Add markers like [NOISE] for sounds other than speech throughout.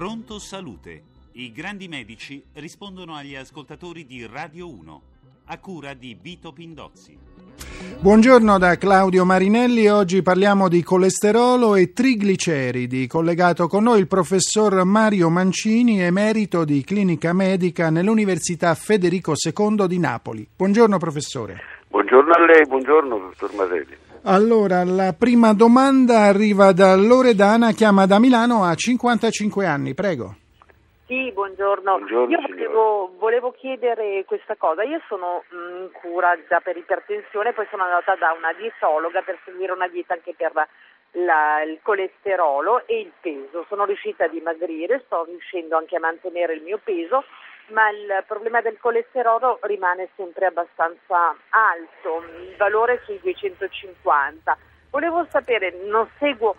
Pronto Salute. I grandi medici rispondono agli ascoltatori di Radio 1, a cura di Vito Pindozzi. Buongiorno da Claudio Marinelli, oggi parliamo di colesterolo e trigliceridi. Collegato con noi il professor Mario Mancini, emerito di clinica medica nell'Università Federico II di Napoli. Buongiorno professore. Buongiorno a lei, buongiorno dottor Maselli. Allora, la prima domanda arriva da Loredana, chiama da Milano, ha 55 anni, prego. Sì, buongiorno. Buongiorno, Io volevo, volevo chiedere questa cosa. Io sono mh, in cura già per ipertensione, poi sono andata da una dietologa per seguire una dieta anche per la- il colesterolo e il peso. Sono riuscita a dimagrire, sto riuscendo anche a mantenere il mio peso, ma il problema del colesterolo rimane sempre abbastanza alto, il valore è sui 250. Volevo sapere, non seguo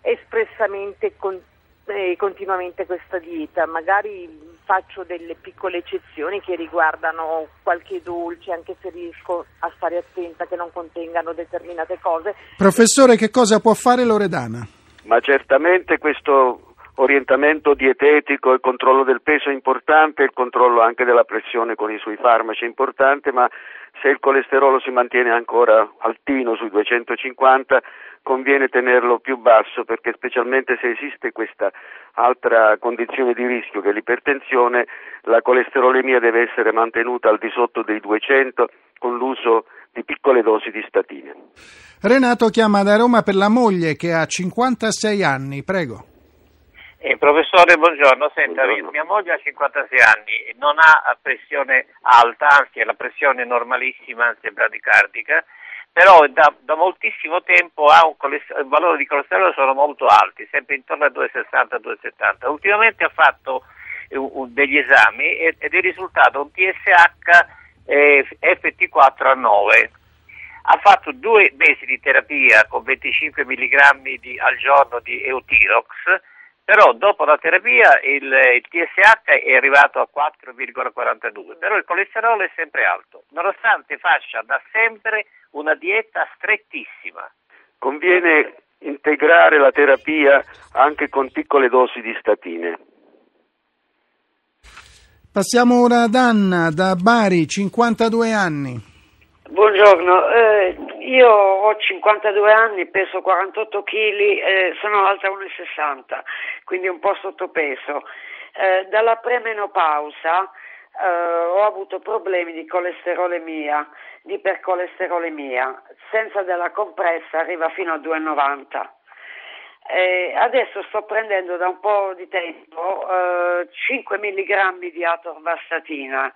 espressamente con- eh, continuamente questa dieta, magari faccio delle piccole eccezioni che riguardano qualche dolce, anche se riesco a stare attenta che non contengano determinate cose. Professore, che cosa può fare Loredana? Ma certamente questo orientamento dietetico, il controllo del peso è importante, il controllo anche della pressione con i suoi farmaci è importante, ma se il colesterolo si mantiene ancora altino sui 250 conviene tenerlo più basso perché specialmente se esiste questa altra condizione di rischio che è l'ipertensione, la colesterolemia deve essere mantenuta al di sotto dei 200 con l'uso di piccole dosi di statine. Renato chiama da Roma per la moglie che ha 56 anni, prego. Eh, professore, buongiorno. Senta, Buongiorno. mia moglie ha 56 anni, non ha pressione alta, anzi la pressione è normalissima, anzi è bradicardica, però da, da moltissimo tempo ha un colest- il valore di colesterolo sono molto alti, sempre intorno a 260-270. Ultimamente ha fatto un- degli esami ed, ed è risultato un TSH eh, FT4 a 9. Ha fatto due mesi di terapia con 25 mg di- al giorno di Eutirox, però dopo la terapia il, il TSH è arrivato a 4,42, però il colesterolo è sempre alto, nonostante faccia da sempre una dieta strettissima. Conviene integrare la terapia anche con piccole dosi di statine. Passiamo ora ad Anna da Bari, 52 anni. Buongiorno, eh, io ho 52 anni, peso 48 kg, eh, sono alta 1,60, quindi un po' sottopeso. Eh, dalla premenopausa eh, ho avuto problemi di colesterolemia, di ipercolesterolemia, senza della compressa arriva fino a 2,90. Eh, adesso sto prendendo da un po' di tempo eh, 5 mg di atorvastatina.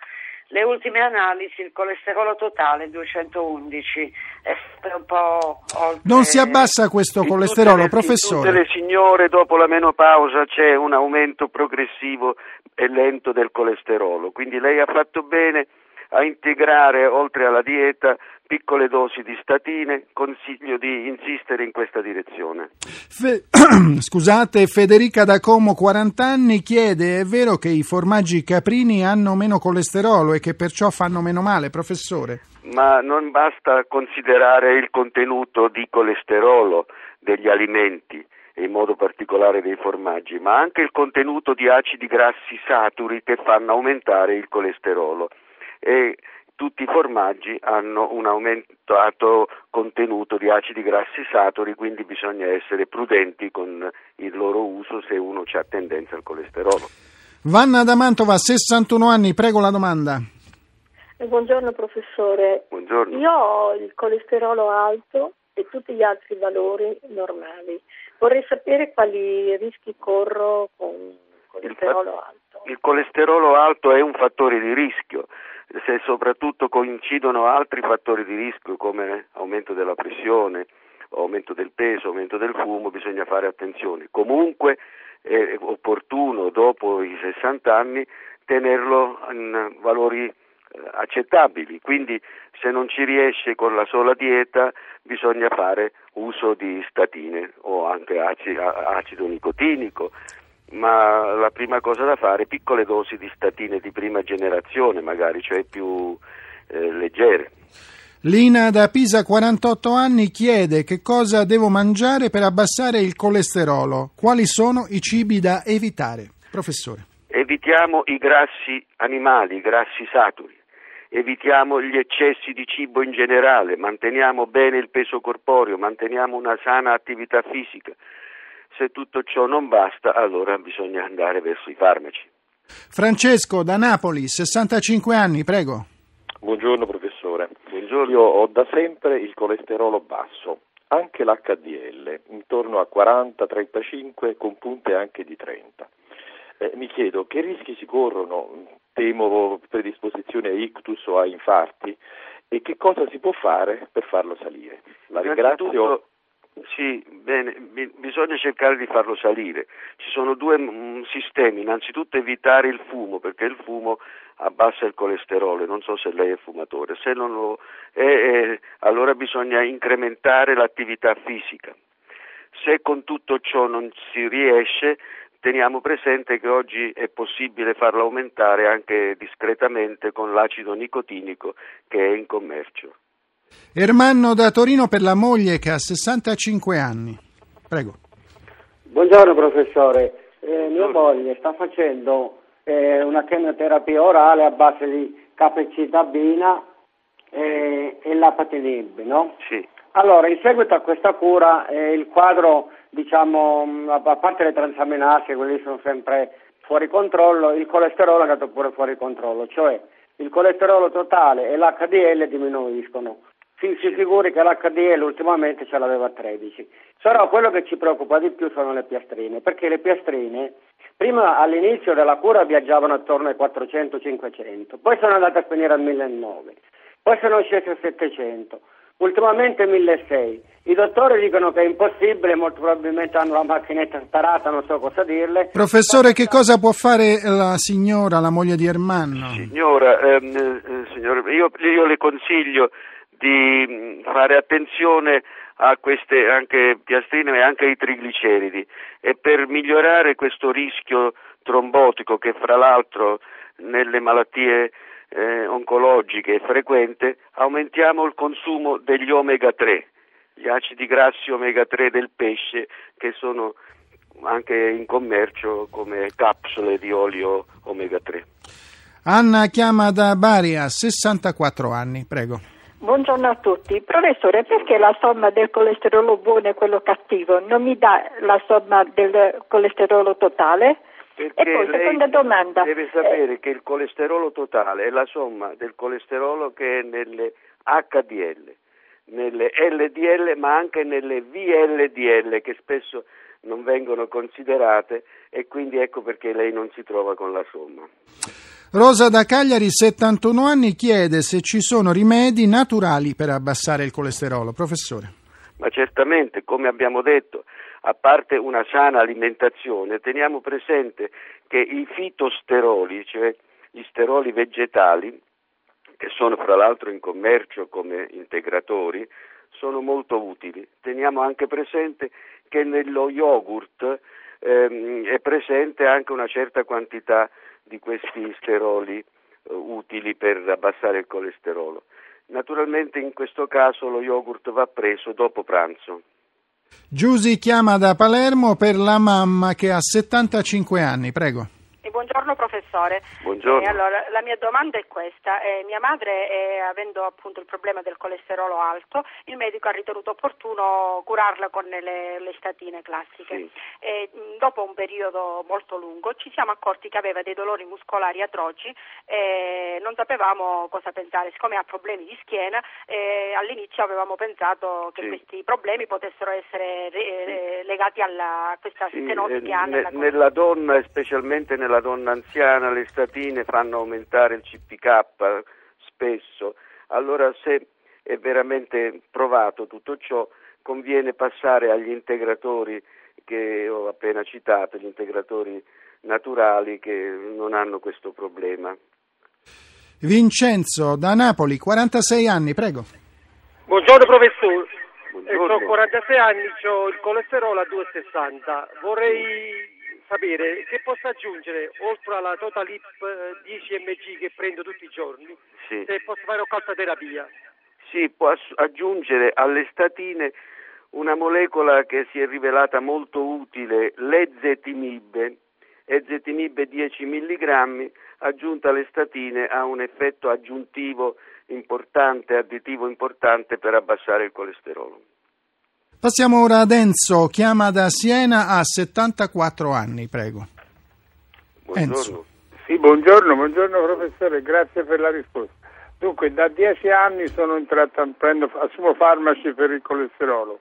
Le ultime analisi, il colesterolo totale 211, è un po' oltre. Non si abbassa questo In colesterolo, le- In professore. tutte le signore dopo la menopausa c'è un aumento progressivo e lento del colesterolo, quindi lei ha fatto bene a integrare oltre alla dieta piccole dosi di statine, consiglio di insistere in questa direzione. Fe- [CLEARS THROAT] Scusate, Federica da Como, 40 anni, chiede: è vero che i formaggi caprini hanno meno colesterolo e che perciò fanno meno male, professore? Ma non basta considerare il contenuto di colesterolo degli alimenti e in modo particolare dei formaggi, ma anche il contenuto di acidi grassi saturi che fanno aumentare il colesterolo. E tutti i formaggi hanno un aumentato contenuto di acidi grassi saturi, quindi bisogna essere prudenti con il loro uso se uno ha tendenza al colesterolo. Vanna da Mantova, 61 anni, prego la domanda. Eh, Buongiorno professore, Buongiorno. io ho il colesterolo alto e tutti gli altri valori normali. Vorrei sapere quali rischi corro con il colesterolo alto. Il colesterolo alto è un fattore di rischio, se soprattutto coincidono altri fattori di rischio come aumento della pressione, aumento del peso, aumento del fumo, bisogna fare attenzione. Comunque è opportuno dopo i 60 anni tenerlo in valori eh, accettabili, quindi se non ci riesce con la sola dieta bisogna fare uso di statine o anche aci- a- acido nicotinico, ma la prima cosa da fare è piccole dosi di statine di prima generazione magari, cioè più eh, leggere. Lina da Pisa, 48 anni, chiede che cosa devo mangiare per abbassare il colesterolo. Quali sono i cibi da evitare? Professore. Evitiamo i grassi animali, i grassi saturi. Evitiamo gli eccessi di cibo in generale, manteniamo bene il peso corporeo, manteniamo una sana attività fisica. Se tutto ciò non basta, allora bisogna andare verso i farmaci. Francesco da Napoli, 65 anni, prego. Buongiorno professore. Buongiorno. Io ho da sempre il colesterolo basso, anche l'HDL, intorno a 40-35 con punte anche di 30. Eh, mi chiedo che rischi si corrono, temo predisposizione a ictus o a infarti e che cosa si può fare per farlo salire. La ringrazio. Sì, bene, bisogna cercare di farlo salire. Ci sono due mm, sistemi, innanzitutto evitare il fumo, perché il fumo abbassa il colesterolo, non so se lei è fumatore, se non lo è, eh, allora bisogna incrementare l'attività fisica. Se con tutto ciò non si riesce, teniamo presente che oggi è possibile farlo aumentare anche discretamente con l'acido nicotinico che è in commercio. Ermanno da Torino per la moglie che ha 65 anni. Prego. Buongiorno professore, eh, mia moglie sta facendo eh, una chemioterapia orale a base di capecitabina eh, e l'apatinib, no? Sì. Allora, in seguito a questa cura eh, il quadro diciamo, a parte le transaminasi, quelli sono sempre fuori controllo, il colesterolo è andato pure fuori controllo, cioè il colesterolo totale e l'HDL diminuiscono. Si, si figuri che l'HDL ultimamente ce l'aveva a 13. Però quello che ci preoccupa di più sono le piastrine, perché le piastrine prima all'inizio della cura viaggiavano attorno ai 400-500, poi sono andate a finire a 1900, poi sono scese a 700 ultimamente 1600. I dottori dicono che è impossibile, molto probabilmente hanno la macchinetta sparata, non so cosa dirle. Professore, che cosa può fare la signora, la moglie di Ermanno? Signora, ehm, eh, signora io, io, le consiglio di mm, fare attenzione a queste anche piastrine e anche ai trigliceridi e per migliorare questo rischio trombotico che fra l'altro nelle malattie eh, oncologiche è frequente, aumentiamo il consumo degli omega 3, gli acidi grassi omega 3 del pesce che sono anche in commercio come capsule di olio omega 3. Anna chiama da Bari a 64 anni, prego. Buongiorno a tutti. Professore, perché la somma del colesterolo buono e quello cattivo non mi dà la somma del colesterolo totale? Perché e poi, seconda domanda. Deve sapere eh, che il colesterolo totale è la somma del colesterolo che è nelle HDL, nelle LDL, ma anche nelle VLDL che spesso non vengono considerate e quindi ecco perché lei non si trova con la somma. Rosa da Cagliari, 71 anni, chiede se ci sono rimedi naturali per abbassare il colesterolo. Professore. Ma certamente, come abbiamo detto, a parte una sana alimentazione, teniamo presente che i fitosteroli, cioè gli steroli vegetali, che sono fra l'altro in commercio come integratori, sono molto utili. Teniamo anche presente che nello yogurt ehm, è presente anche una certa quantità di questi steroli eh, utili per abbassare il colesterolo. Naturalmente in questo caso lo yogurt va preso dopo pranzo. Giusy chiama da Palermo per la mamma che ha 75 anni, prego. Buongiorno professore. Buongiorno. Eh, allora, la mia domanda è questa. Eh, mia madre, eh, avendo appunto il problema del colesterolo alto, il medico ha ritenuto opportuno curarla con le, le statine classiche. Sì. dopo un periodo molto lungo ci siamo accorti che aveva dei dolori muscolari atroci e non sapevamo cosa pensare. Siccome ha problemi di schiena, eh, all'inizio avevamo pensato che sì. questi problemi potessero essere sì. legati alla, a questa stenosi che ha nella, nella donna e specialmente nella donna anziana le statine fanno aumentare il CPK spesso, allora se è veramente provato tutto ciò conviene passare agli integratori che ho appena citato, gli integratori naturali che non hanno questo problema. Vincenzo da Napoli, 46 anni, prego. Buongiorno professore. Buongiorno. Ho 46 anni, ho il colesterolo a 2,60. Vorrei sapere che posso aggiungere oltre alla Totalip 10 eh, mg che prendo tutti i giorni, sì. se posso fare calzaterapia. si può aggiungere alle statine una molecola che si è rivelata molto utile, l'ezetimib, ezetimib 10 mg, aggiunta alle statine ha un effetto aggiuntivo importante, additivo importante per abbassare il colesterolo. Passiamo ora ad Enzo, chiama da Siena, ha 74 anni, prego. Buongiorno. Enzo. Sì, buongiorno, buongiorno professore, grazie per la risposta. Dunque, da dieci anni sono entrato, prendo, assumo farmaci per il colesterolo.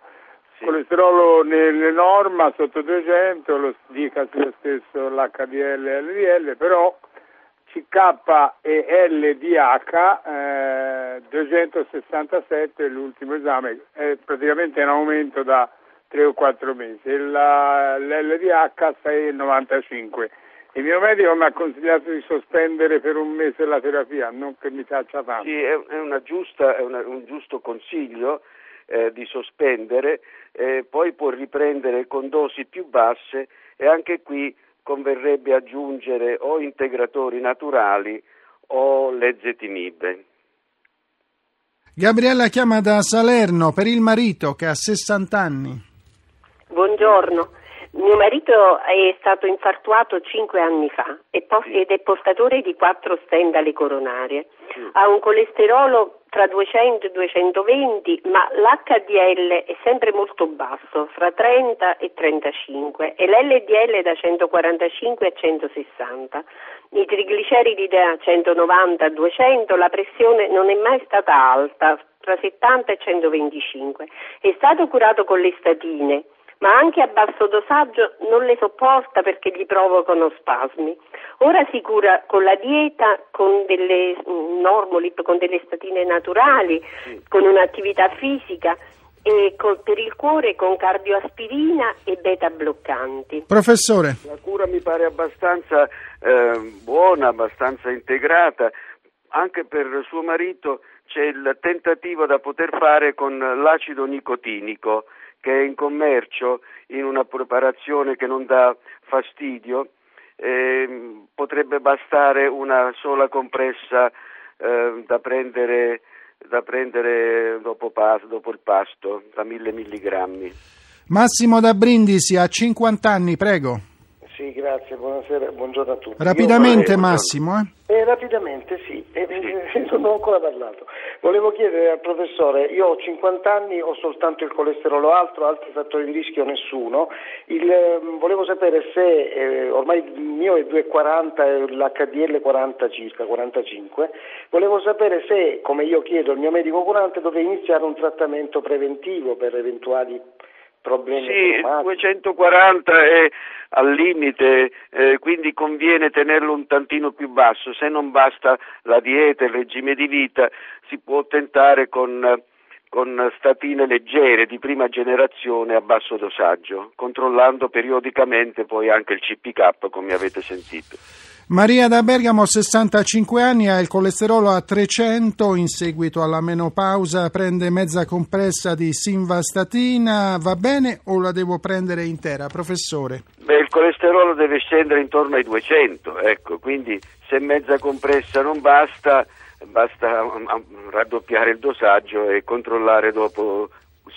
Sì. Colesterolo nelle norma sotto 200, lo dica lo stesso l'HDL e l'LDL, però CK e LDH eh, 267 l'ultimo esame, è praticamente in aumento da 3 o 4 mesi, la, l'LDH 6,95. Il mio medico mi ha consigliato di sospendere per un mese la terapia, non che mi faccia tanto. Sì, è, giusta, è una, un giusto consiglio eh, di sospendere, eh, poi può riprendere con dosi più basse e anche qui converrebbe aggiungere o integratori naturali o l'ezetimib. Gabriella chiama da Salerno per il marito che ha 60 anni. Buongiorno. Mio marito è stato infartuato cinque anni fa ed è portatore di quattro stendali coronarie. Ha un colesterolo tra 200 e 220, ma l'HDL è sempre molto basso, fra 30 e 35, e l'LDL da 145 a 160. I trigliceridi da 190 a 200, la pressione non è mai stata alta, tra 70 e 125. È stato curato con le statine ma anche a basso dosaggio non le sopporta perché gli provocano spasmi. Ora si cura con la dieta, con delle mm, normolip, con delle statine naturali, sì. con un'attività fisica e con, per il cuore con cardioaspirina e beta bloccanti. Professore. La cura mi pare abbastanza eh, buona, abbastanza integrata. Anche per suo marito c'è il tentativo da poter fare con l'acido nicotinico che è in commercio in una preparazione che non dà fastidio, eh, potrebbe bastare una sola compressa eh, da, prendere, da prendere dopo, dopo, il pasto, da mille milligrammi. Massimo da Brindisi ha 50 anni, prego. Sì, grazie, buonasera, buongiorno a tutti. Rapidamente Io, Massimo. Eh? Eh, rapidamente sì, eh, sì. [LAUGHS] non ho ancora parlato. Volevo chiedere al professore, io ho 50 anni, ho soltanto il colesterolo alto, altri fattori di rischio nessuno. Il, ehm, volevo sapere se eh, ormai il mio è 2,40 e l'HDL 40 circa, 45. Volevo sapere se, come io chiedo al mio medico curante, dovrei iniziare un trattamento preventivo per eventuali problemi. Sì, 240 è al limite, eh, quindi conviene tenerlo un tantino più basso. Se non basta la dieta, il regime di vita, si può tentare con, con statine leggere di prima generazione a basso dosaggio, controllando periodicamente poi anche il CPK, come avete sentito. Maria da Bergamo, 65 anni, ha il colesterolo a 300, in seguito alla menopausa prende mezza compressa di simvastatina, va bene o la devo prendere intera? Professore? Beh, il colesterolo deve scendere intorno ai 200, ecco, quindi se mezza compressa non basta, basta um, um, raddoppiare il dosaggio e controllare dopo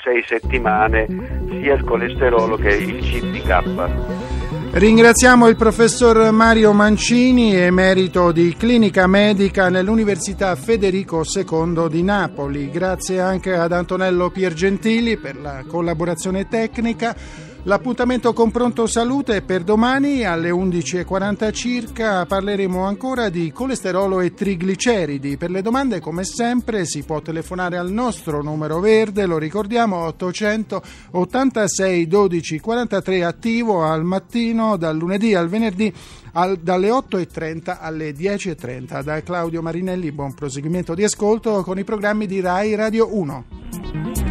sei settimane sia il colesterolo che il CPK. Ringraziamo il professor Mario Mancini, emerito di clinica medica nell'Università Federico II di Napoli. Grazie anche ad Antonello Piergentili per la collaborazione tecnica. L'appuntamento con Pronto Salute è per domani alle 11.40 circa. Parleremo ancora di colesterolo e trigliceridi. Per le domande, come sempre, si può telefonare al nostro numero verde, lo ricordiamo, 886 12 43 attivo al mattino dal lunedì al venerdì al, dalle 8.30 alle 10.30. Da Claudio Marinelli, buon proseguimento di ascolto con i programmi di RAI Radio 1.